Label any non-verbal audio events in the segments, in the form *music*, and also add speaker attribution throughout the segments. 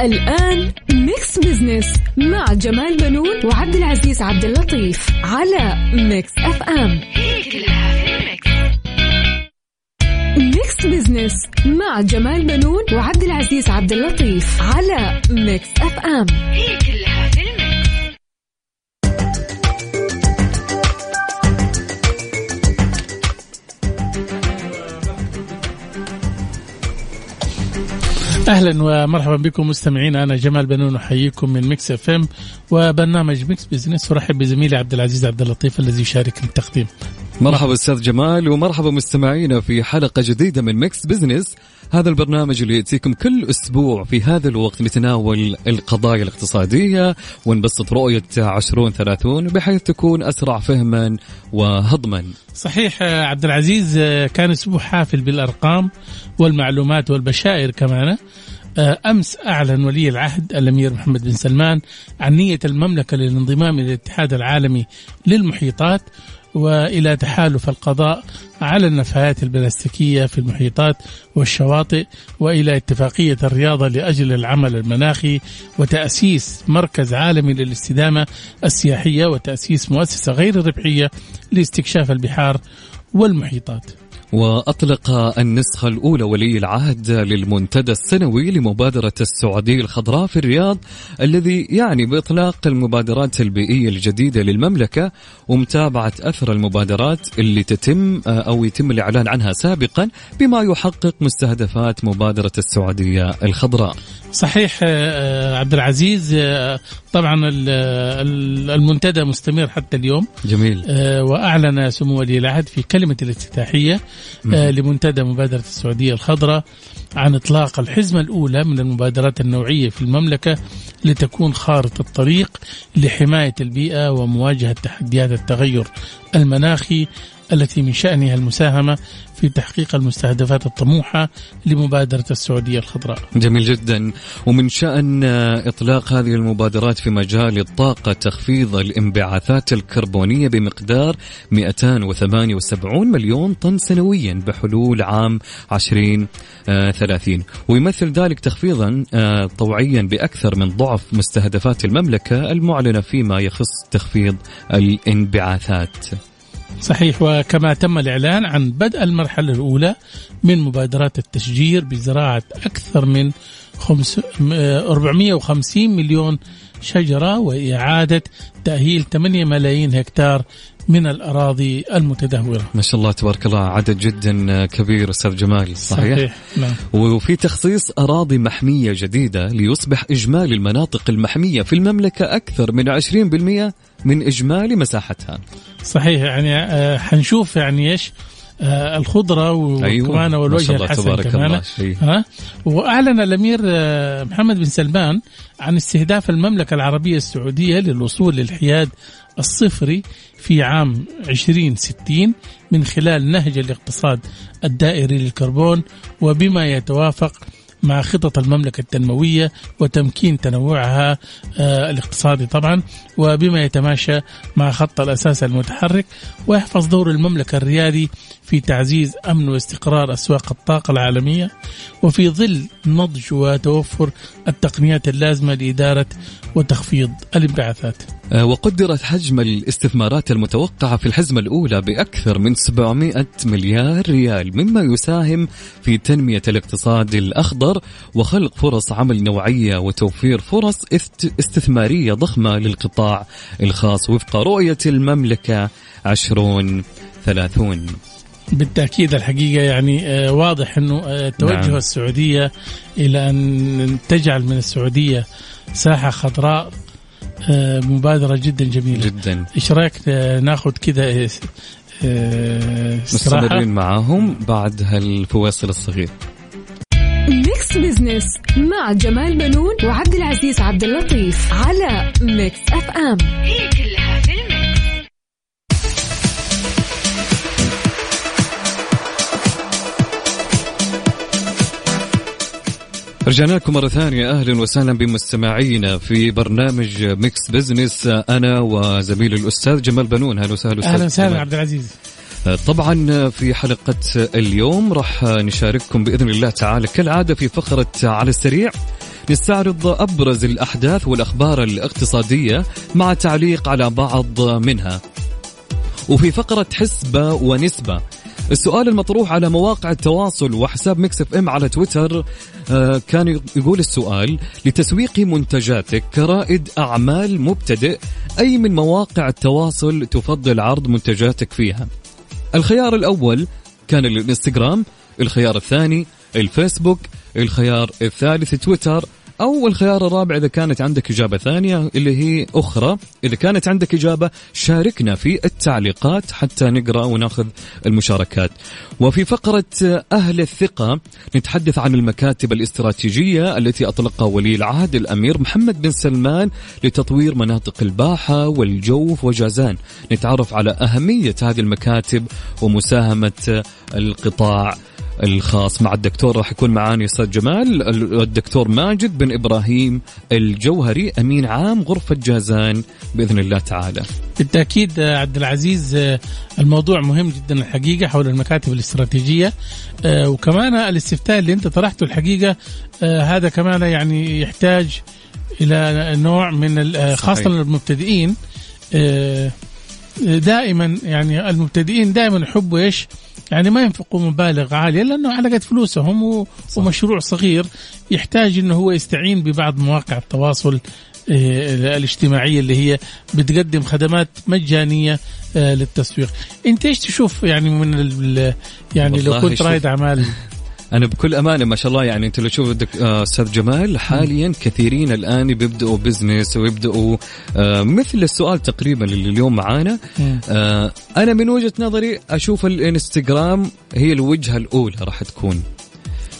Speaker 1: الآن Mix Business مع جمال بنون وعبد العزيز عبد اللطيف على Mix FM Mix Business مع جمال بنون وعبد العزيز عبد اللطيف على Mix FM
Speaker 2: أهلا ومرحبا بكم مستمعينا أنا جمال بنون أحييكم من Mix FM وبرنامج Mix Business ورحب بزميلي عبد العزيز عبد اللطيف الذي يشارك التقديم.
Speaker 3: مرحبا أستاذ جمال ومرحبا مستمعينا في حلقة جديدة من Mix Business هذا البرنامج اللي يأتيكم كل أسبوع في هذا الوقت نتناول القضايا الاقتصادية ونبسط رؤية 2030 بحيث تكون أسرع فهما وهضما.
Speaker 2: صحيح عبد العزيز كان أسبوع حافل بالأرقام والمعلومات والبشائر كمان أمس أعلن ولي العهد الأمير محمد بن سلمان عن نية المملكة للانضمام إلى الاتحاد العالمي للمحيطات وإلى تحالف القضاء على النفايات البلاستيكية في المحيطات والشواطئ وإلى اتفاقية الرياضه لأجل العمل المناخي وتأسيس مركز عالمي للاستدامة السياحية وتأسيس مؤسسة غير ربحية لاستكشاف البحار والمحيطات.
Speaker 3: وأطلق النسخة الأولى ولي العهد للمنتدى السنوي لمبادرة السعودية الخضراء في الرياض الذي يعني بإطلاق المبادرات البيئية الجديدة للمملكة ومتابعة أثر المبادرات اللي تتم أو يتم الإعلان عنها سابقا بما يحقق مستهدفات مبادرة السعودية الخضراء.
Speaker 2: صحيح آه، عبد العزيز آه، طبعا ال- ال- المنتدى مستمر حتى اليوم.
Speaker 3: جميل.
Speaker 2: آه، وأعلن سمو ولي العهد في كلمة الافتتاحية آه، لمنتدى مبادرة السعودية الخضراء عن إطلاق الحزمة الأولى من المبادرات النوعية في المملكة لتكون خارطة الطريق لحماية البيئة ومواجهة تحديات التغير المناخي التي من شأنها المساهمة في تحقيق المستهدفات الطموحة لمبادرة السعودية الخضراء.
Speaker 3: جميل جدا. ومن شأن إطلاق هذه المبادرات في مجال الطاقة تخفيض الانبعاثات الكربونية بمقدار 278 مليون طن سنويا بحلول عام 2030 ويمثل ذلك تخفيضا آه، طوعيا بأكثر من ضعف مستهدفات المملكة المعلنة فيما يخص تخفيض الانبعاثات.
Speaker 2: صحيح. وكما تم الإعلان عن بدء المرحلة الأولى من مبادرات التشجير بزراعة أكثر من خمس- م- آه، 450 مليون شجرة وإعادة تأهيل 8 ملايين هكتار من الأراضي المتدهورة
Speaker 3: ما شاء الله تبارك الله عدد جدا كبير أستاذ جمال صحيح؟
Speaker 2: صحيح نعم.
Speaker 3: وفي تخصيص أراضي محمية جديدة ليصبح إجمالي المناطق المحمية في المملكة أكثر من 20% من إجمالي مساحتها
Speaker 2: صحيح يعني آه، حنشوف يعني إيش آه، الخضرة وكمان
Speaker 3: أيوة. ما
Speaker 2: والوجه
Speaker 3: شاء الله
Speaker 2: الحسن
Speaker 3: تبارك
Speaker 2: كمان. ها وأعلن الأمير آه، محمد بن سلمان عن استهداف المملكة العربية السعودية للوصول للحياد الصفري في عام 2060 من خلال نهج الاقتصاد الدائري للكربون وبما يتوافق مع خطط المملكة التنموية وتمكين تنوعها آه، الاقتصادي طبعا وبما يتماشى مع خط الأساس المتحرك ويحفظ دور المملكة الريادي في تعزيز أمن واستقرار أسواق الطاقة العالمية وفي ظل نضج وتوفر التقنيات اللازمة لإدارة وتخفيض الانبعاثات.
Speaker 3: وقدرت حجم الاستثمارات المتوقعة في الحزمة الأولى بأكثر من 700 مليار ريال مما يساهم في تنمية الاقتصاد الأخضر وخلق فرص عمل نوعية وتوفير فرص است- استثمارية ضخمة للقطاع الخاص وفق رؤية المملكة 2030
Speaker 2: بالتأكيد الحقيقة يعني آه، واضح أنه آه، توجه
Speaker 3: نعم.
Speaker 2: السعودية إلى أن تجعل من السعودية ساحة خضراء آه، مبادرة جدا جميلة.
Speaker 3: جدا.
Speaker 2: إيش رأيك آه، ناخذ كذا آه، استراحة؟
Speaker 3: مستمرين معاهم بعد هالفواصل الصغير.
Speaker 1: Mix Business Business مع جمال بنون وعبد العزيز عبد اللطيف على Mix FM. هي كلها
Speaker 3: رجعنا لكم مرة ثانية أهلا وسهلا بمستمعينا في برنامج Mix Business أنا وزميلي الأستاذ جمال بنون. أهلا وسهلا
Speaker 2: أهلا وسهلا عبد العزيز.
Speaker 3: طبعا في حلقة اليوم راح نشارككم بإذن الله تعالى كالعادة في فقرة على السريع. نستعرض أبرز الأحداث والأخبار الاقتصادية مع تعليق على بعض منها. وفي فقرة حسبة ونسبة السؤال المطروح على مواقع التواصل وحساب Mix FM على تويتر آه، كان يقول السؤال لتسويق منتجاتك كرائد أعمال مبتدئ أي من مواقع التواصل تفضل عرض منتجاتك فيها؟ الخيار الأول كان الانستغرام الخيار الثاني الفيسبوك الخيار الثالث تويتر أو الخيار الرابع إذا كانت عندك إجابة ثانية اللي هي أخرى. إذا كانت عندك إجابة شاركنا في التعليقات حتى نقرأ ونأخذ المشاركات. وفي فقرة أهل الثقة نتحدث عن المكاتب الاستراتيجية التي أطلقها ولي العهد الأمير محمد بن سلمان لتطوير مناطق الباحة والجوف وجازان. نتعرف على أهمية هذه المكاتب ومساهمة القطاع الخاص مع الدكتور راح يكون معاني أستاذ جمال الدكتور ماجد بن إبراهيم الجوهري أمين عام غرفة جازان بإذن الله تعالى.
Speaker 2: بالتأكيد عبد العزيز الموضوع مهم جدا الحقيقة حول المكاتب الاستراتيجية وكمان الاستفتاء اللي أنت طرحته الحقيقة هذا كمان يعني يحتاج إلى نوع من خاصة المبتدئين دائما يعني المبتدئين دائما يحبوا إيش؟ يعني ما ينفقوا مبالغ عالية لأنه على قد فلوسهم ومشروع صغير. يحتاج إنه هو يستعين ببعض مواقع التواصل الاجتماعية اللي هي بتقدم خدمات مجانية للتسويق. أنت إيش تشوف يعني من يعني لو كنت رائد أعمال؟ *laughs*
Speaker 3: أنا بكل أمانة ما شاء الله يعني أنت لو تشوف أستاذ جمال حاليا كثيرين الآن بيبدأوا بزنس ويبدأوا آه مثل السؤال تقريبا اللي اليوم معانا. آه أنا من وجهة نظري أشوف الإنستغرام هي الوجهة الأولى راح تكون.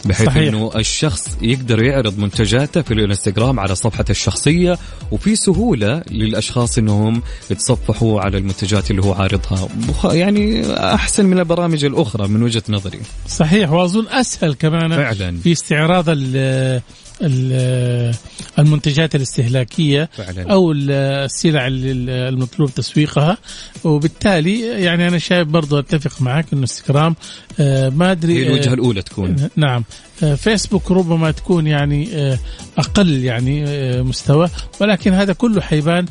Speaker 3: بحيث صحيح. إنه الشخص يقدر يعرض منتجاته في الانستغرام على صفحته الشخصية وفي سهولة للأشخاص إنهم يتصفحوا على المنتجات اللي هو عارضها يعني أحسن من البرامج الأخرى من وجهة نظري
Speaker 2: صحيح وأظن أسهل كمان
Speaker 3: فعلا.
Speaker 2: في استعراض المنتجات الاستهلاكية فعلا. أو السلع المطلوب تسويقها. وبالتالي يعني أنا شايف برضو أتفق معك إنه إنستغرام ما أدري
Speaker 3: هي الوجهة الأولى تكون.
Speaker 2: نعم. فيسبوك ربما تكون يعني أقل يعني مستوى ولكن هذا كله حيبان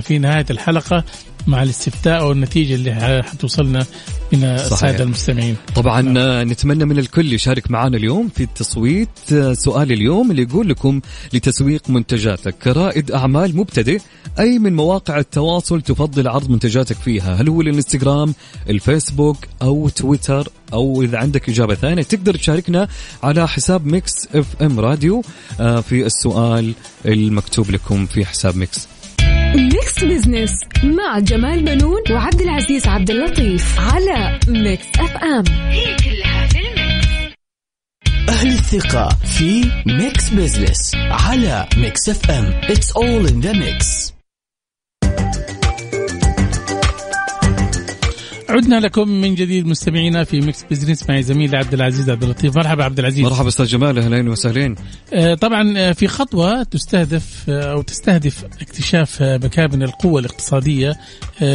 Speaker 2: في نهاية الحلقة. مع الاستفتاء أو النتيجه اللي حتوصلنا من السادة المستمعين.
Speaker 3: طبعا نعم. نتمنى من الكل يشارك معنا اليوم في التصويت سؤال اليوم اللي يقول لكم لتسويق منتجاتك كرائد أعمال مبتدئ أي من مواقع التواصل تفضل عرض منتجاتك فيها؟ هل هو الإنستغرام، الفيسبوك أو تويتر أو إذا عندك إجابة ثانية تقدر تشاركنا على حساب Mix FM Radio في السؤال المكتوب لكم في حساب Mix.
Speaker 1: Mix Business مع جمال بنون وعبد العزيز عبد اللطيف على Mix FM هي كلها في ال mix.
Speaker 4: أهل الثقة في Mix Business على Mix FM It's all in the mix.
Speaker 2: عدنا لكم من جديد مستمعينا في Mix Business مع زميلي عبد العزيز عبد اللطيف. مرحبا عبد العزيز.
Speaker 3: مرحبا أستاذ جمال أهلا وسهلين.
Speaker 2: آه طبعا في خطوة تستهدف أو تستهدف اكتشاف مكابن القوة الاقتصادية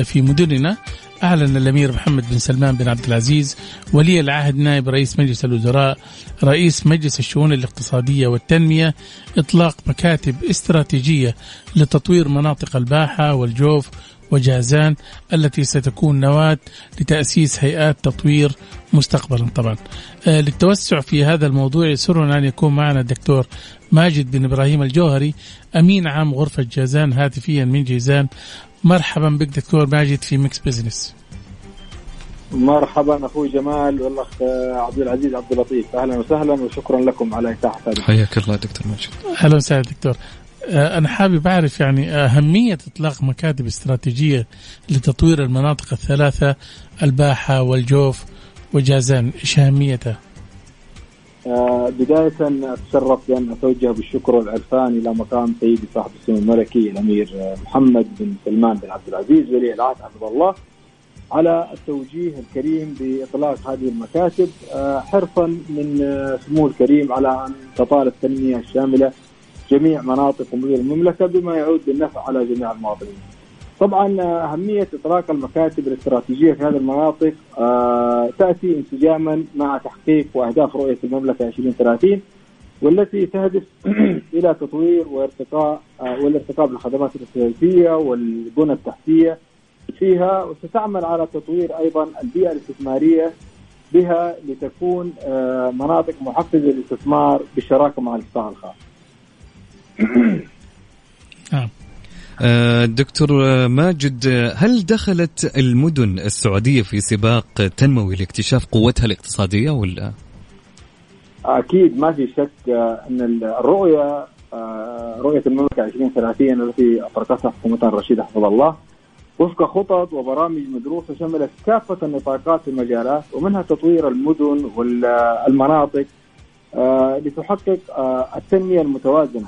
Speaker 2: في مدننا. أعلن الأمير محمد بن سلمان بن عبد العزيز ولي العهد نائب رئيس مجلس الوزراء رئيس مجلس الشؤون الاقتصادية والتنمية إطلاق مكاتب استراتيجية لتطوير مناطق الباحة والجوف وجازان التي ستكون نواة لتأسيس هيئات تطوير مستقبلا طبعا. آه للتوسع في هذا الموضوع يسرنا أن يكون معنا الدكتور ماجد بن إبراهيم الجوهري أمين عام غرفة جازان هاتفيا من جيزان مرحبا بك دكتور ماجد في Mix Business.
Speaker 5: مرحبا أخوي جمال والأخ عبد العزيز عبد اللطيف. أهلا وسهلا وشكرا لكم على إتاحة هذا
Speaker 3: حياك الله دكتور ماجد.
Speaker 2: أهلا وسهلا دكتور. أنا حابب أعرف يعني أهمية إطلاق مكاتب استراتيجية لتطوير المناطق الثلاثة الباحة والجوف وجازان إيش أهميتها؟
Speaker 5: آه، بداية أتشرف بأن أتوجه بالشكر والعرفان إلى مقام سيدي صاحب السمو الملكي الأمير آه، محمد بن سلمان بن عبد العزيز ولي العهد حفظه الله على التوجيه الكريم بإطلاق هذه المكاتب آه، حرصا من آه، سمو الكريم على أن تطال التنمية الشاملة جميع مناطق ومدن المملكة بما يعود بالنفع على جميع المواطنين. طبعا آه، أهمية إطلاق المكاتب الاستراتيجية في هذه المناطق آه، تأتي انسجاما مع تحقيق وأهداف رؤية المملكة 2030 والتي تهدف *clears throat* إلى تطوير وارتقاء آه، والارتقاء بالخدمات الاستراتيجية والبنى التحتية فيها وستعمل على تطوير أيضا البيئة الاستثمارية بها لتكون مناطق محفزة للاستثمار بالشراكة مع القطاع الخاص.
Speaker 2: نعم
Speaker 3: دكتور ماجد هل دخلت المدن السعودية في سباق تنموي لاكتشاف قوتها الاقتصادية ولا؟
Speaker 5: أكيد ما في شك أن الرؤية آه، رؤية المملكة 2030 التي اطلقتها حكومتنا الرشيده حفظ الله وفق خطط وبرامج مدروسة شملت كافة النطاقات في المجالات ومنها تطوير المدن والمناطق لتحقق التنمية المتوازنة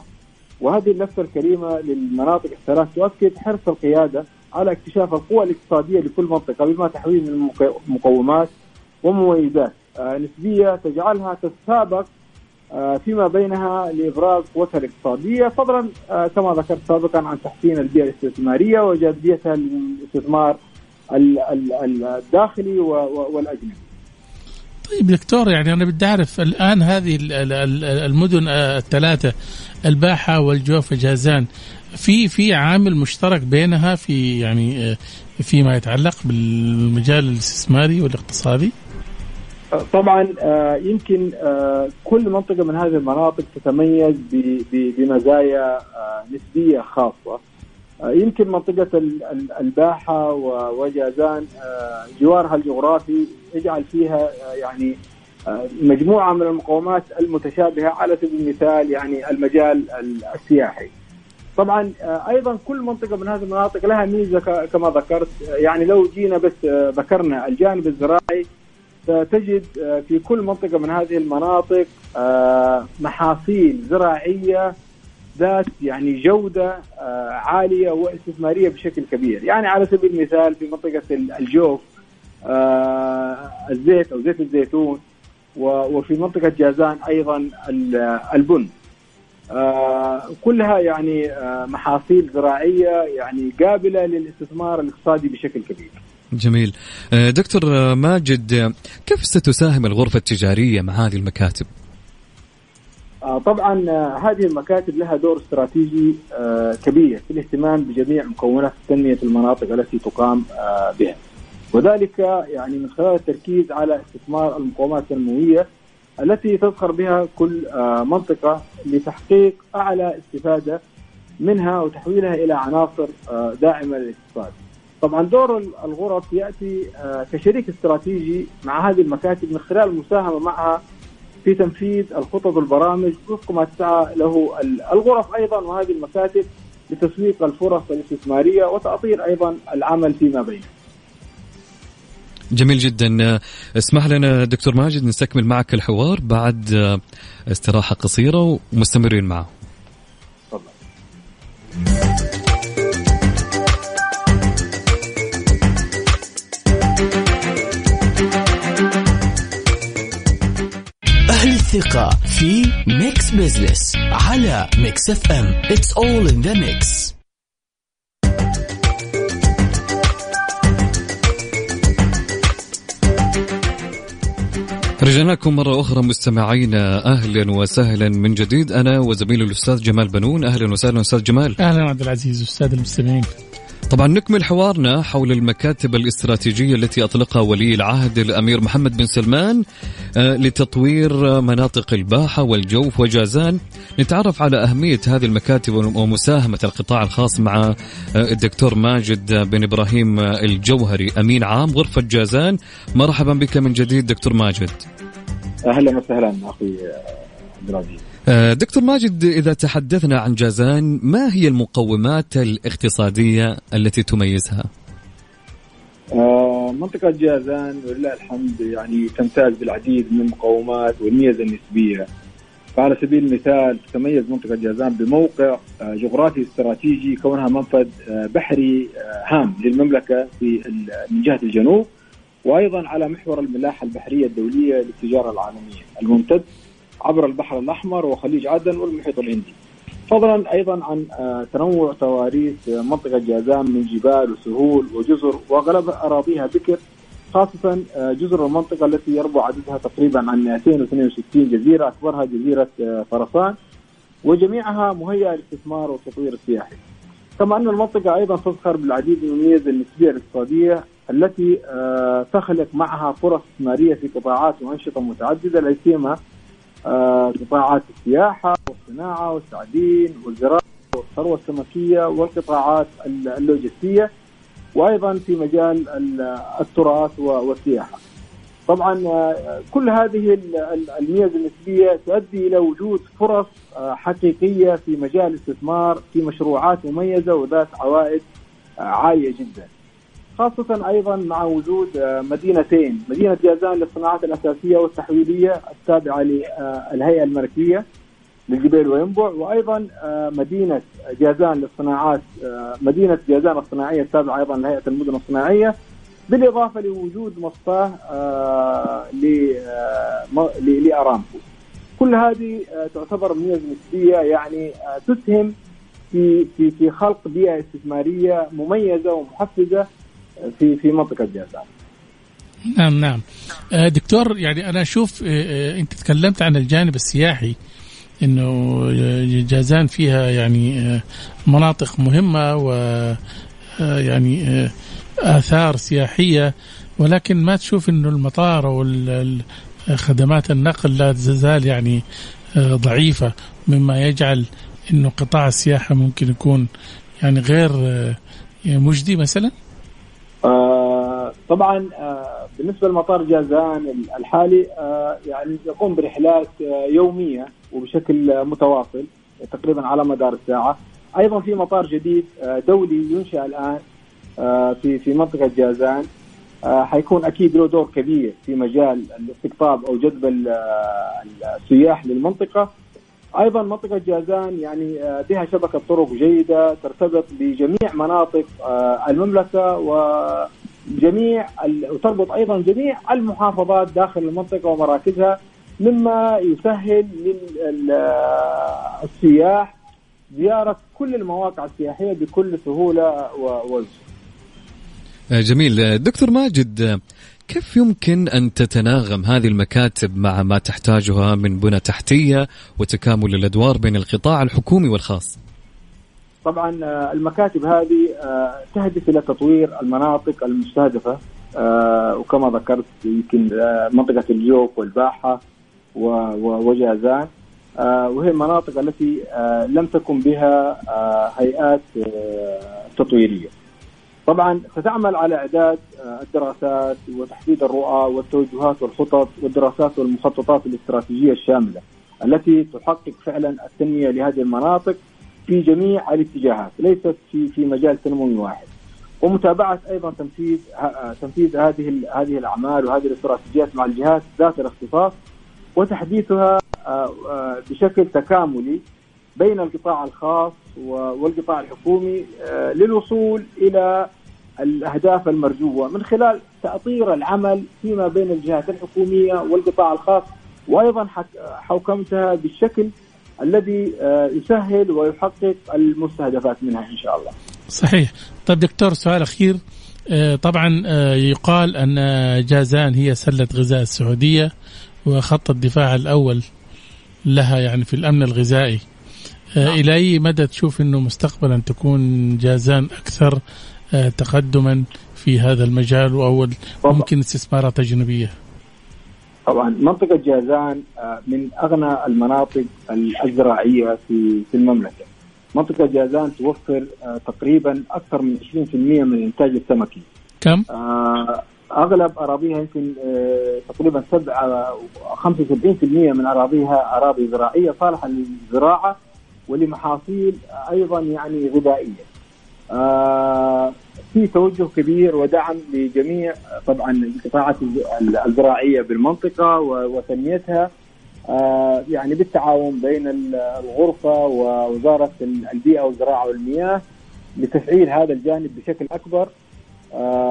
Speaker 5: وهذه اللفته الكريمة للمناطق الثلاث تؤكد حرص القيادة على اكتشاف القوى الاقتصادية لكل منطقة بما تحويه من مقومات ومميزات آه، نسبية تجعلها تتسابق آه، فيما بينها لإبراز قوتها الاقتصادية فضلا آه، كما ذكرت سابقا عن تحسين البيئة الاستثمارية وجاذبيتها للاستثمار ال- ال- ال- الداخلي والأجنبي.
Speaker 2: طيب دكتور يعني أنا بدي أعرف الآن هذه ال- ال- ال- المدن الثلاثة الباحة والجوف وجازان في في عامل مشترك بينها في يعني آه، فيما يتعلق بالمجال الاستثماري والاقتصادي؟
Speaker 5: طبعا آه، يمكن آه، كل منطقة من هذه المناطق تتميز بمزايا نسبية خاصة. يمكن منطقة ال- ال- الباحة و- وجازان جوارها الجغرافي يجعل فيها يعني مجموعة من المقومات المتشابهة على سبيل المثال يعني المجال ال- السياحي. طبعا آه، أيضا كل منطقة من هذه المناطق لها ميزة كما ذكرت آه، يعني لو جينا بس آه، ذكرنا الجانب الزراعي تجد في كل منطقة من هذه المناطق محاصيل زراعية ذات يعني جودة آه، عالية واستثمارية بشكل كبير يعني على سبيل المثال في منطقة ال- الجوف الزيت أو زيت الزيتون وفي منطقة جازان أيضا ال- البن. آه، كلها يعني آه، محاصيل زراعية يعني قابلة للاستثمار الاقتصادي بشكل كبير.
Speaker 3: جميل. آه، دكتور ماجد كيف ستساهم الغرفة التجارية مع هذه المكاتب؟
Speaker 5: طبعا هذه المكاتب لها دور استراتيجي كبير في الاهتمام بجميع مكونات تنمية المناطق التي تقام بها. وذلك يعني من خلال التركيز على استثمار المقومات التنموية التي تزخر بها كل آه، منطقة لتحقيق أعلى استفادة منها وتحويلها إلى عناصر آه، داعمة للاقتصاد طبعا دور الغرف يأتي آه، كشريك استراتيجي مع هذه المكاتب من خلال المساهمة معها في تنفيذ الخطط والبرامج وفق ما تسعى له ال- الغرف أيضا وهذه المكاتب لتسويق الفرص الاستثمارية وتاطير أيضا العمل فيما بينه.
Speaker 3: جميل جدا. اسمح لنا دكتور ماجد نستكمل معك الحوار بعد آه، استراحة قصيرة ومستمرين معه.
Speaker 4: أهل الثقة في Mix Business على Mix FM It's all in the mix.
Speaker 3: رجعنا لكم مرة أخرى مستمعينا أهلا وسهلا من جديد. أنا وزميلي الأستاذ جمال بنون. أهلا وسهلا أستاذ جمال.
Speaker 2: أهلا عبد العزيز أستاذ المستمعين.
Speaker 3: طبعا نكمل حوارنا حول المكاتب الاستراتيجية التي أطلقها ولي العهد الأمير محمد بن سلمان آه، لتطوير مناطق الباحة والجوف وجازان. نتعرف على أهمية هذه المكاتب ومساهمة القطاع الخاص مع آه، الدكتور ماجد بن إبراهيم الجوهري. أمين عام غرفة جازان. مرحبا بك من جديد دكتور ماجد.
Speaker 5: أهلا وسهلا أخي عبد العزيز.
Speaker 3: آه، دكتور ماجد إذا تحدثنا عن جازان ما هي المقومات الاقتصادية التي تميزها؟
Speaker 5: آه، منطقة جازان ولله الحمد يعني تمتاز بالعديد من المقومات والميزة النسبية فعلى سبيل المثال تتميز منطقة جازان بموقع آه، جغرافي استراتيجي كونها منفذ بحري هام للمملكة في من جهة الجنوب وأيضا على محور الملاحة البحرية الدولية للتجارة العالمية الممتد عبر البحر الأحمر وخليج عدن والمحيط الهندي فضلا أيضا عن آه، تنوع تواريث منطقة جازان من جبال وسهول وجزر وأغلب أراضيها بكر خاصة آه، جزر المنطقة التي يربو عددها تقريبا عن 262 جزيرة أكبرها جزيرة آه، فرسان وجميعها مهيئة للاستثمار والتطوير السياحي. كما أن المنطقة أيضا تزخر بالعديد من الميزة النسبية الاقتصادية التي تخلق معها فرص استثمارية في قطاعات وأنشطة متعددة لا سيما آه، قطاعات السياحة والصناعة والتعدين والزراعة والثروة السمكية والقطاعات اللوجستية وأيضا في مجال التراث والسياحة. طبعا آه، كل هذه الميزة النسبية تؤدي إلى وجود فرص آه، حقيقية في مجال الاستثمار في مشروعات مميزة وذات عوائد عالية جدا. خاصة أيضا مع وجود آه، مدينتين. مدينة جازان للصناعات الأساسية والتحويلية التابعة للهيئة الملكية للجبيل وينبع وأيضا آه، مدينة جازان للصناعات آه، مدينة جازان الصناعية التابعة أيضا لهيئة المدن الصناعية بالإضافة لوجود مصفاة لأرامكو. كل هذه تعتبر ميزة نسبية يعني تسهم في في في خلق بيئة استثمارية مميزة ومحفزة في في منطقة جازان.
Speaker 2: نعم نعم آه، دكتور يعني أنا أشوف آه، آه، أنت تكلمت عن الجانب السياحي إنه جازان فيها يعني مناطق مهمة و يعني آثار سياحية ولكن ما تشوف إنه المطار أو خدمات النقل لا تزال يعني ضعيفة مما يجعل إنه قطاع السياحة ممكن يكون يعني غير مجدي مثلا؟
Speaker 5: طبعا آه بالنسبة لمطار جازان الحالي آه يعني يقوم برحلات آه يومية وبشكل متواصل تقريبا على مدار الساعة. أيضا في مطار جديد دولي ينشأ الآن في في منطقة جازان. حيكون أكيد له دور كبير في مجال الاستقطاب أو جذب السياح للمنطقة. أيضا منطقة جازان يعني بها شبكة طرق جيدة ترتبط بجميع مناطق المملكة وجميع وتربط أيضا جميع المحافظات داخل المنطقة ومراكزها مما يسهل للسياح آه، زيارة كل المواقع السياحية بكل سهولة ووجه.
Speaker 3: جميل دكتور ماجد كيف يمكن أن تتناغم هذه المكاتب مع ما تحتاجها من بنى تحتية وتكامل الأدوار بين القطاع الحكومي والخاص؟
Speaker 5: طبعا آه، المكاتب هذه آه، تهدف إلى تطوير المناطق المستهدفة. آه، وكما ذكرت يمكن منطقة الجوف والباحة وجازان وهي المناطق التي لم تكن بها هيئات تطويرية. طبعا ستعمل على إعداد الدراسات وتحديد الرؤى والتوجهات والخطط والدراسات والمخططات الاستراتيجية الشاملة التي تحقق فعلا التنمية لهذه المناطق. في جميع الاتجاهات ليست في في مجال تنموي واحد. ومتابعة أيضا تنفيذ آه، تنفيذ هذه هذه الأعمال وهذه الاستراتيجيات مع الجهات ذات الاختصاص وتحديثها آه، بشكل تكاملي بين القطاع الخاص والقطاع الحكومي للوصول إلى الأهداف المرجوة. من خلال تأطير العمل فيما بين الجهات الحكومية والقطاع الخاص وأيضا حوكمتها بالشكل الذي آه، يسهل ويحقق المستهدفات منها إن شاء الله.
Speaker 2: صحيح. طيب دكتور سؤال أخير آه، طبعا آه، يقال أن جازان هي سلة غذاء السعودية وخط الدفاع الأول لها يعني في الأمن الغذائي. إلى أي مدى تشوف إنه مستقبلا تكون جازان أكثر تقدما في هذا المجال أو ممكن استثمارات اجنبيه؟
Speaker 5: طبعا منطقة جازان آه، من أغنى المناطق الزراعيه في في المملكة. منطقة جازان توفر آه، تقريبا أكثر من 20% من الانتاج السمكي.
Speaker 2: كم؟
Speaker 5: أغلب أراضيها يمكن تقريبا 7 75% من أراضيها أراضي زراعية صالحه للزراعة ولمحاصيل أيضا يعني غذائية. آه، في توجه كبير ودعم لجميع طبعا القطاعات الزراعية بالمنطقة وتنميتها. يعني بالتعاون بين الغرفة ووزارة البيئة والزراعة والمياه لتفعيل هذا الجانب بشكل أكبر.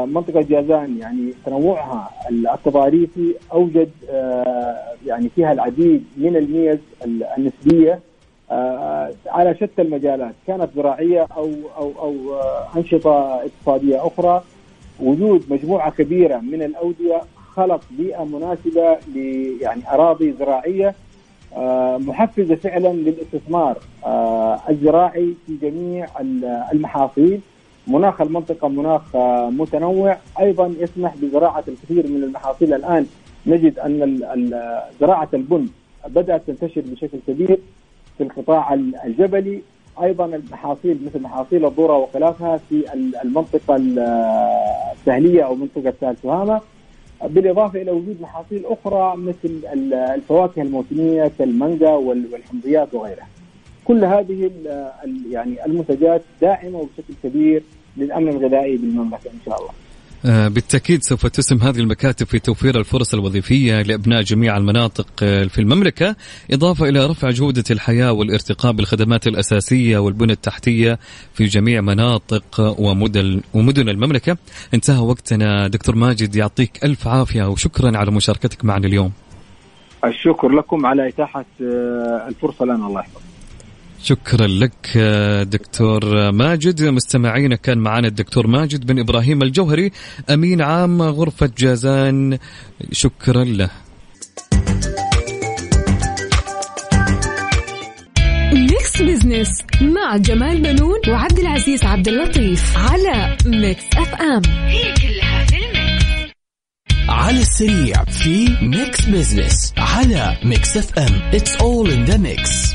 Speaker 5: منطقة جازان يعني تنوعها التضاريسي أوجد يعني فيها العديد من الميز النسبية آه، على شتى المجالات. كانت زراعية أو أو أو آه، أنشطة اقتصادية أخرى. وجود مجموعة كبيرة من الأودية خلق بيئة مناسبة يعني أراضي زراعية آه، محفزة فعلا للاستثمار الزراعي في جميع المحاصيل. مناخ المنطقة مناخ متنوع. أيضا يسمح بزراعة الكثير من المحاصيل. الآن نجد أن زراعة البن بدأت تنتشر بشكل كبير. في القطاع الجبلي أيضا المحاصيل مثل محاصيل الذرة وخلافها في المنطقة السهلية أو منطقة سهل تهامه بالإضافة إلى وجود محاصيل أخرى مثل الفواكه الموسمية كالمانجا والحمضيات وغيرها. كل هذه يعني المنتجات داعمة وبشكل كبير للأمن الغذائي بالمملكة إن شاء الله.
Speaker 3: آه، بالتأكيد سوف تسهم هذه المكاتب في توفير الفرص الوظيفية لأبناء جميع المناطق آه، في المملكة إضافة إلى رفع جودة الحياة والارتقاء بالخدمات الأساسية والبنى التحتية في جميع مناطق ومدن, ومدن المملكة. انتهى وقتنا. دكتور ماجد يعطيك ألف عافية وشكرا على مشاركتك معنا اليوم.
Speaker 5: الشكر لكم على إتاحة آه، الفرصة لنا. الله يحفظك.
Speaker 3: شكرا لك دكتور ماجد. مستمعينا كان معنا الدكتور ماجد بن إبراهيم الجوهري أمين عام غرفة جازان. شكرا له.
Speaker 1: Mix Business مع جمال بنون وعبد العزيز عبد اللطيف على Mix FM هي كلها في ال mix.
Speaker 4: على السريع في Mix Business على Mix FM it's all in the mix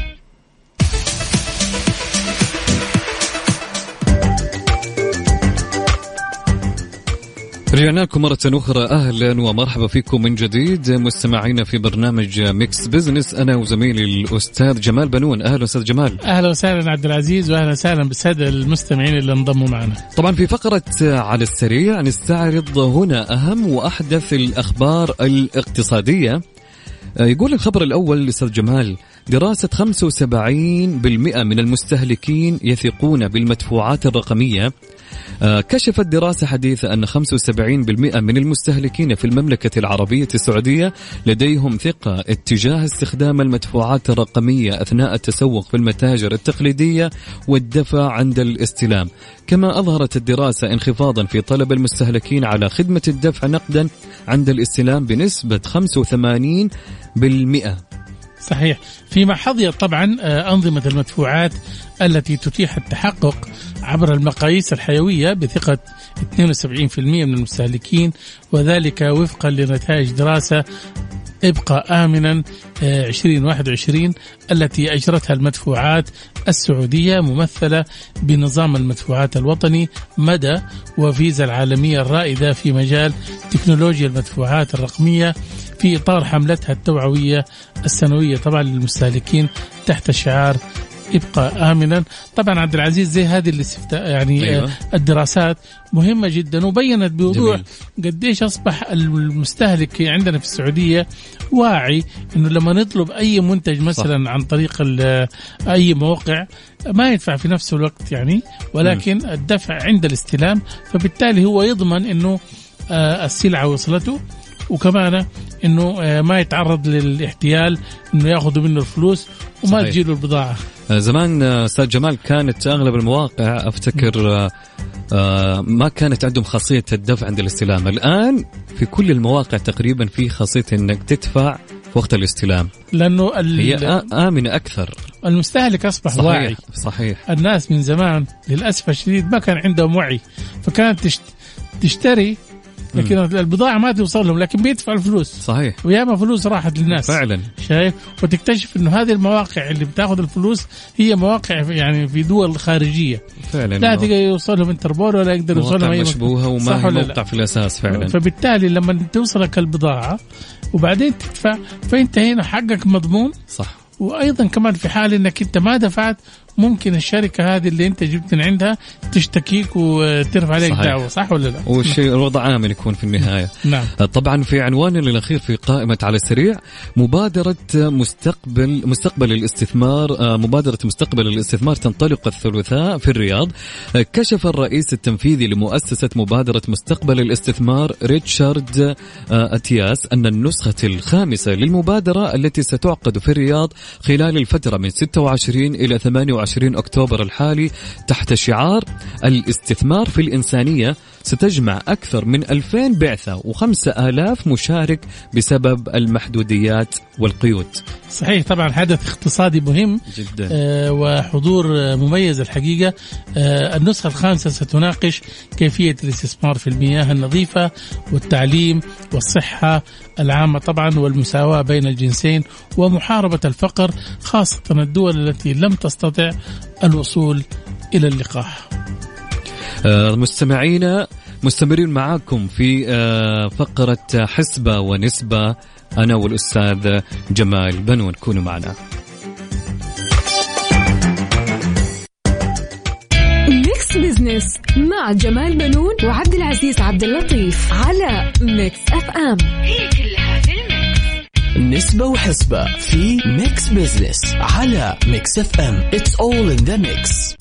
Speaker 3: رجعنا لكم مرة أخرى أهلا ومرحبا فيكم من جديد. مستمعينا في برنامج Mix Business أنا وزميلي الأستاذ جمال بنون. أهلا أستاذ جمال.
Speaker 2: أهلا وسهلا عبد العزيز وأهلا وسهلا بالسادة المستمعين اللي انضموا معنا.
Speaker 3: طبعا في فقرة على السريع نستعرض هنا أهم وأحدث الأخبار الاقتصادية. يقول الخبر الأول لأستاذ جمال دراسة 75% من المستهلكين يثقون بالمدفوعات الرقمية. كشفت دراسة حديثة أن 75% من المستهلكين في المملكة العربية السعودية لديهم ثقة اتجاه استخدام المدفوعات الرقمية أثناء التسوق في المتاجر التقليدية والدفع عند الاستلام. كما أظهرت الدراسة انخفاضا في طلب المستهلكين على خدمة الدفع نقدا عند الاستلام بنسبة 85%
Speaker 2: صحيح. فيما حظيت طبعا آه، أنظمة المدفوعات التي تتيح التحقق عبر المقاييس الحيوية بثقة 72% من المستهلكين وذلك وفقا لنتائج دراسة إبقى آمنا 2021 آه، التي أجرتها المدفوعات السعودية ممثلة بنظام المدفوعات الوطني مدى وفيزا العالمية الرائدة في مجال تكنولوجيا المدفوعات الرقمية. في إطار حملتها التوعوية السنوية طبعا للمستهلكين تحت شعار ابقى امنا طبعا عبد العزيز زي هذه الاستفتاء يعني أيوة. الدراسات مهمة جدا وبينت بوضوح قديش أصبح المستهلك عندنا في السعودية واعي إنه لما نطلب أي منتج مثلا صح. عن طريق أي موقع ما يدفع في نفس الوقت يعني ولكن م. الدفع عند الاستلام فبالتالي هو يضمن إنه آه، السلعة وصلته وكمان إنه آه، ما يتعرض للاحتيال إنه ياخذوا منه الفلوس وما تجي له البضاعة.
Speaker 3: آه، زمان آه، أستاذ جمال كانت أغلب المواقع أفتكر ما كانت عندهم خاصية الدفع عند الاستلام. الآن في كل المواقع تقريبا في خاصية إنك تدفع في وقت الاستلام.
Speaker 2: لأنه
Speaker 3: هي آمنة أكثر.
Speaker 2: المستهلك أصبح
Speaker 3: صحيح
Speaker 2: واعي.
Speaker 3: صحيح.
Speaker 2: الناس من زمان للأسف الشديد ما كان عندهم وعي. فكانت تشتري لكن البضاعة ما توصل لهم لكن بيدفع الفلوس.
Speaker 3: صحيح.
Speaker 2: وياما فلوس راحت للناس.
Speaker 3: فعلا.
Speaker 2: شايف؟ وتكتشف إنه هذه المواقع اللي بتاخذ الفلوس هي مواقع يعني في دول خارجية.
Speaker 3: فعلا.
Speaker 2: لا تقدر يوصل لهم انتربول ولا يقدر يوصل لهم
Speaker 3: أي مشبوهة وما هي موقع في الأساس فعلا.
Speaker 2: فبالتالي لما توصلك البضاعة وبعدين تدفع فأنت هنا حقك مضمون.
Speaker 3: صح.
Speaker 2: وأيضا كمان في حال إنك أنت ما دفعت ممكن الشركة هذه اللي انت جبت من عندها تشتكيك وترفع عليك
Speaker 3: صحيح.
Speaker 2: دعوة صح ولا لا؟
Speaker 3: والشيء الوضع آمن يكون في النهاية
Speaker 2: نعم
Speaker 3: طبعا في عنواننا الأخير في قائمة على السريع مبادرة مستقبل مستقبل الاستثمار آه، مبادرة مستقبل الاستثمار تنطلق الثلاثاء في الرياض آه، كشف الرئيس التنفيذي لمؤسسة مبادرة مستقبل الاستثمار ريتشارد آه، أتياس أن النسخة الخامسة للمبادرة التي ستعقد في الرياض خلال الفترة من 26 إلى 28 أكتوبر الحالي تحت شعار الاستثمار في الإنسانية ستجمع أكثر من 2000 بعثة و5000 مشارك بسبب المحدوديات والقيود.
Speaker 2: صحيح طبعا حدث اقتصادي مهم
Speaker 3: جدا.
Speaker 2: آه، وحضور مميز الحقيقة. آه، النسخة الخامسة ستناقش كيفية الاستثمار في المياه النظيفة والتعليم والصحة العامة طبعا والمساواة بين الجنسين ومحاربة الفقر خاصة الدول التي لم تستطع الوصول إلى اللقاح.
Speaker 3: آه، مستمعينا مستمرين معاكم في آه، فقرة حسبة ونسبة. أنا والأستاذ جمال بنون كونوا معنا.
Speaker 1: Mix مع جمال بنون وعبد العزيز عبد اللطيف على Mix FM. هي كلها في ال mix.
Speaker 4: نسبة وحسبة في Mix Business على Mix FM. It's all in the mix.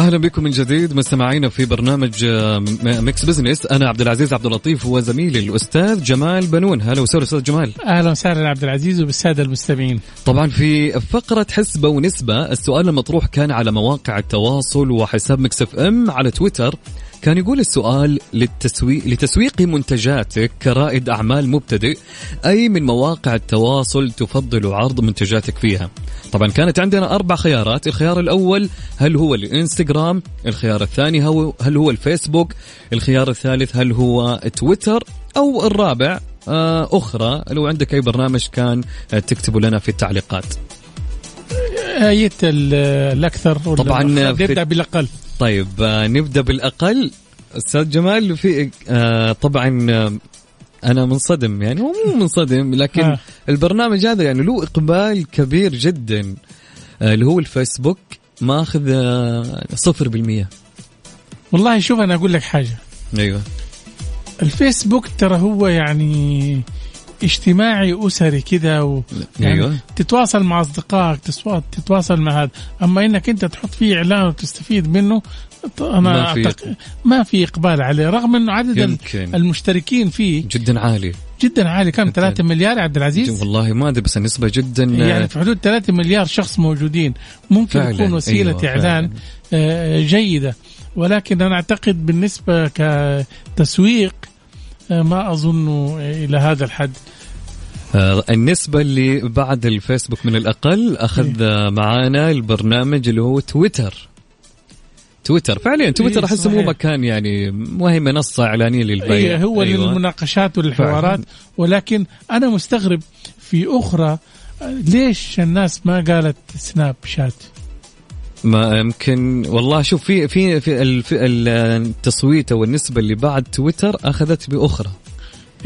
Speaker 3: أهلا بكم من جديد. مستمعينا في برنامج آه، Mix Business. أنا عبد العزيز عبد اللطيف وزميلي الأستاذ جمال بنون. هلا وسهلا أستاذ جمال.
Speaker 2: أهلا وسهلا عبد العزيز وبالسادة المستمعين.
Speaker 3: طبعا في فقرة حسبة ونسبة السؤال المطروح كان على مواقع التواصل وحساب Mix FM على تويتر. كان يقول السؤال للتسويق لتسويق منتجاتك كرائد أعمال مبتدئ أي من مواقع التواصل تفضل عرض منتجاتك فيها؟ طبعا كانت عندنا أربع خيارات الخيار الأول هل هو الإنستغرام الخيار الثاني هو هل هو الفيسبوك الخيار الثالث هل هو تويتر أو الرابع آه، أخرى. لو عندك أي برنامج كان آه، تكتبوا لنا في التعليقات.
Speaker 2: آية ال- الأكثر ولا
Speaker 3: طبعاً
Speaker 2: نبدأ بالأقل.
Speaker 3: طيب آه، نبدأ بالأقل. أستاذ جمال في آه، طبعا آه، أنا منصدم يعني هو مو منصدم لكن
Speaker 2: آه.
Speaker 3: البرنامج هذا يعني له إقبال كبير جدا اللي هو الفيسبوك ماخذ صفر بالمية.
Speaker 2: والله شوف أنا أقول لك حاجة.
Speaker 3: أيوه.
Speaker 2: الفيسبوك ترى هو يعني اجتماعي اسري كده و يعني
Speaker 3: أيوة.
Speaker 2: تتواصل مع أصدقائك تتواصل مع هذا. أما إنك أنت تحط فيه إعلان وتستفيد منه أنا
Speaker 3: ما في-
Speaker 2: أعتقد ما في إقبال عليه رغم إنه عدد
Speaker 3: يمكن.
Speaker 2: المشتركين فيه
Speaker 3: جدا عالي.
Speaker 2: جدا عالي. كم؟ 3 مليار يا عبد العزيز؟
Speaker 3: والله ما أدري بس النسبة جدا آه،
Speaker 2: يعني في حدود 3 مليار شخص موجودين. ممكن
Speaker 3: فعلاً،
Speaker 2: يكون وسيلة
Speaker 3: أيوة،
Speaker 2: إعلان آه، جيدة. ولكن أنا أعتقد بالنسبة كتسويق ما أظن إلى هذا الحد.
Speaker 3: آه، النسبة اللي بعد الفيسبوك من الأقل أخذ آه، معانا البرنامج اللي هو تويتر. تويتر. فعليا تويتر
Speaker 2: إيه،
Speaker 3: أحس مو
Speaker 2: صحيح.
Speaker 3: مكان يعني وهي منصة إعلانية للبيع.
Speaker 2: إيه هو
Speaker 3: أيوة.
Speaker 2: للمناقشات والحوارات. ولكن أنا مستغرب في أخرى ليش الناس ما قالت سناب شات؟
Speaker 3: ما يمكن والله شوف في في في التصويت أو النسبة اللي بعد تويتر أخذت بأخرى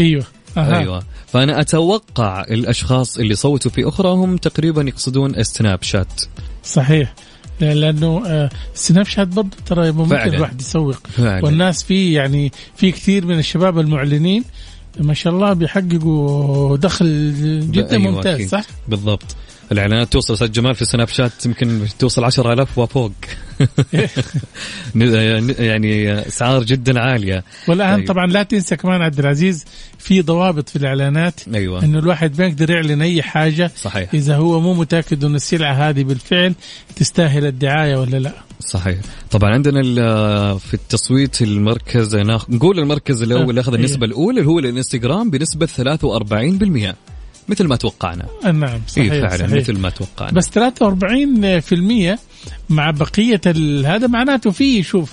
Speaker 2: أيوه أها.
Speaker 3: أيوة فأنا أتوقع الأشخاص اللي صوتوا في أخرى هم تقريبا يقصدون سناب شات
Speaker 2: صحيح لأنه آه، سناب شات برضه ترى ممكن
Speaker 3: فعلاً.
Speaker 2: الواحد يسوق
Speaker 3: فعلا
Speaker 2: والناس فيه يعني في كثير من الشباب المعلنين ما شاء الله بيحققوا دخل جدا
Speaker 3: أيوة
Speaker 2: ممتاز. صح؟
Speaker 3: بالضبط الإعلانات توصل أستاذ جمال في سناب شات يمكن توصل 10000 وفوق. *laughs* يعني أسعار جدا عالية.
Speaker 2: والأهم
Speaker 3: طيب.
Speaker 2: طبعا لا تنسى كمان عبد العزيز في ضوابط في الإعلانات
Speaker 3: أيوه.
Speaker 2: إنه الواحد ما يقدر يعلن أي حاجة
Speaker 3: صحيح.
Speaker 2: إذا هو مو متأكد ان السلعة هذه بالفعل تستاهل الدعاية ولا لا.
Speaker 3: صحيح. طبعا عندنا في التصويت المركز نقول المركز الأول اللي أخذ
Speaker 2: أيوة.
Speaker 3: النسبة الأولى اللي هو الإنستغرام بنسبة 43% مثل ما توقعنا.
Speaker 2: نعم صحيح
Speaker 3: اي فعلا
Speaker 2: صحيح.
Speaker 3: مثل ما توقعنا.
Speaker 2: بس 43% مع بقية هذا معناته في شوف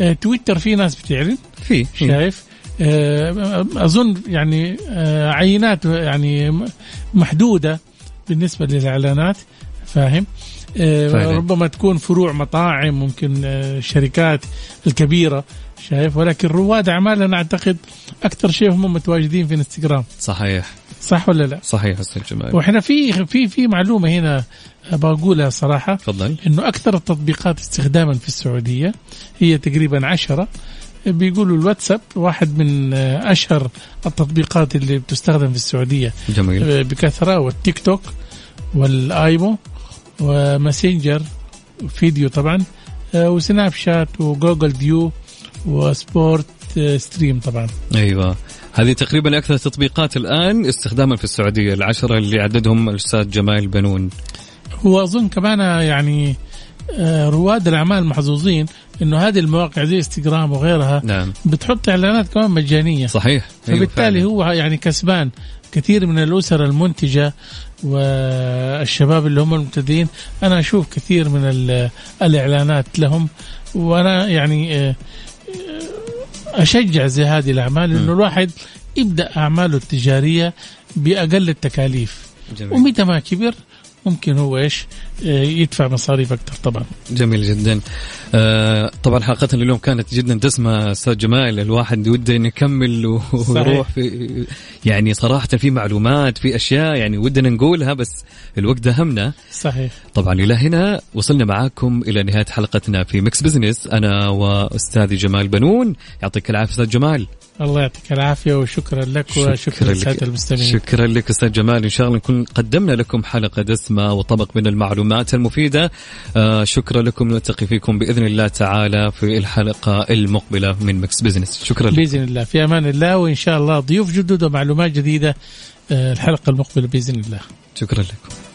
Speaker 2: آه، تويتر في ناس بتعلن
Speaker 3: في.
Speaker 2: شايف؟ آه، أظن يعني آه، عينات يعني محدودة بالنسبة للإعلانات فاهم؟
Speaker 3: فعلا.
Speaker 2: ربما تكون فروع مطاعم ممكن الشركات الكبيرة شايف؟ ولكن رواد اعمال أنا أعتقد أكثر شيء هم متواجدين في إنستغرام.
Speaker 3: صحيح.
Speaker 2: صح ولا لا؟
Speaker 3: صحيح أستاذ جمال.
Speaker 2: وإحنا في في في معلومة هنا بقولها صراحة.
Speaker 3: تفضل.
Speaker 2: إنه أكثر التطبيقات استخداما في السعودية هي تقريبا عشرة. بيقولوا الواتساب واحد من أشهر التطبيقات اللي بتستخدم في السعودية.
Speaker 3: جميل.
Speaker 2: بكثرة وال TikTok وال imo و Messenger video طبعا و Snapchat و Google Duo و Sport Stream طبعا.
Speaker 3: أيوه. هذه تقريبا أكثر تطبيقات الآن استخداما في السعودية العشرة اللي عددهم الأستاذ جمال بنون.
Speaker 2: واظن كمان يعني آه، رواد الأعمال محظوظين إنه هذه المواقع زي إنستغرام وغيرها
Speaker 3: نعم.
Speaker 2: بتحط إعلانات كمان مجانية.
Speaker 3: صحيح.
Speaker 2: فبالتالي
Speaker 3: أيوة
Speaker 2: هو يعني كسبان كثير من الأسر المنتجة والشباب اللي هم المبتدئين أنا أشوف كثير من الإعلانات لهم. وأنا يعني آه، أشجع زي هذه الأعمال إنه الواحد يبدأ أعماله التجارية بأقل التكاليف جميل. ومتى ما كبر ممكن هو إيش آه، يدفع مصاريف أكثر طبعا.
Speaker 3: جميل جدا. آه طبعا حلقتنا اليوم كانت جدا دسمه أستاذ جمال الواحد وده يكمل ويروح في يعني صراحة في معلومات في أشياء يعني ودنا نقولها بس الوقت داهمنا
Speaker 2: صحيح.
Speaker 3: طبعا إلى هنا وصلنا معاكم إلى نهاية حلقتنا في Mix Business أنا وأستاذي جمال بنون يعطيك العافية أستاذ جمال.
Speaker 2: الله يعطيك العافية وشكرا لك وشكرا للساده المستمعين.
Speaker 3: شكرا لك أستاذ جمال. إن شاء الله نكون قدمنا لكم حلقة دسمة. وطبق من المعلومات المفيدة. آه شكرا لكم. نلتقي فيكم بإذن الله تعالى في الحلقة المقبلة من Mix Business. شكرا
Speaker 2: لك بإذن الله. في أمان الله وإن شاء الله ضيوف جدد ومعلومات جديدة آه الحلقة المقبلة بإذن الله.
Speaker 3: شكرا لكم.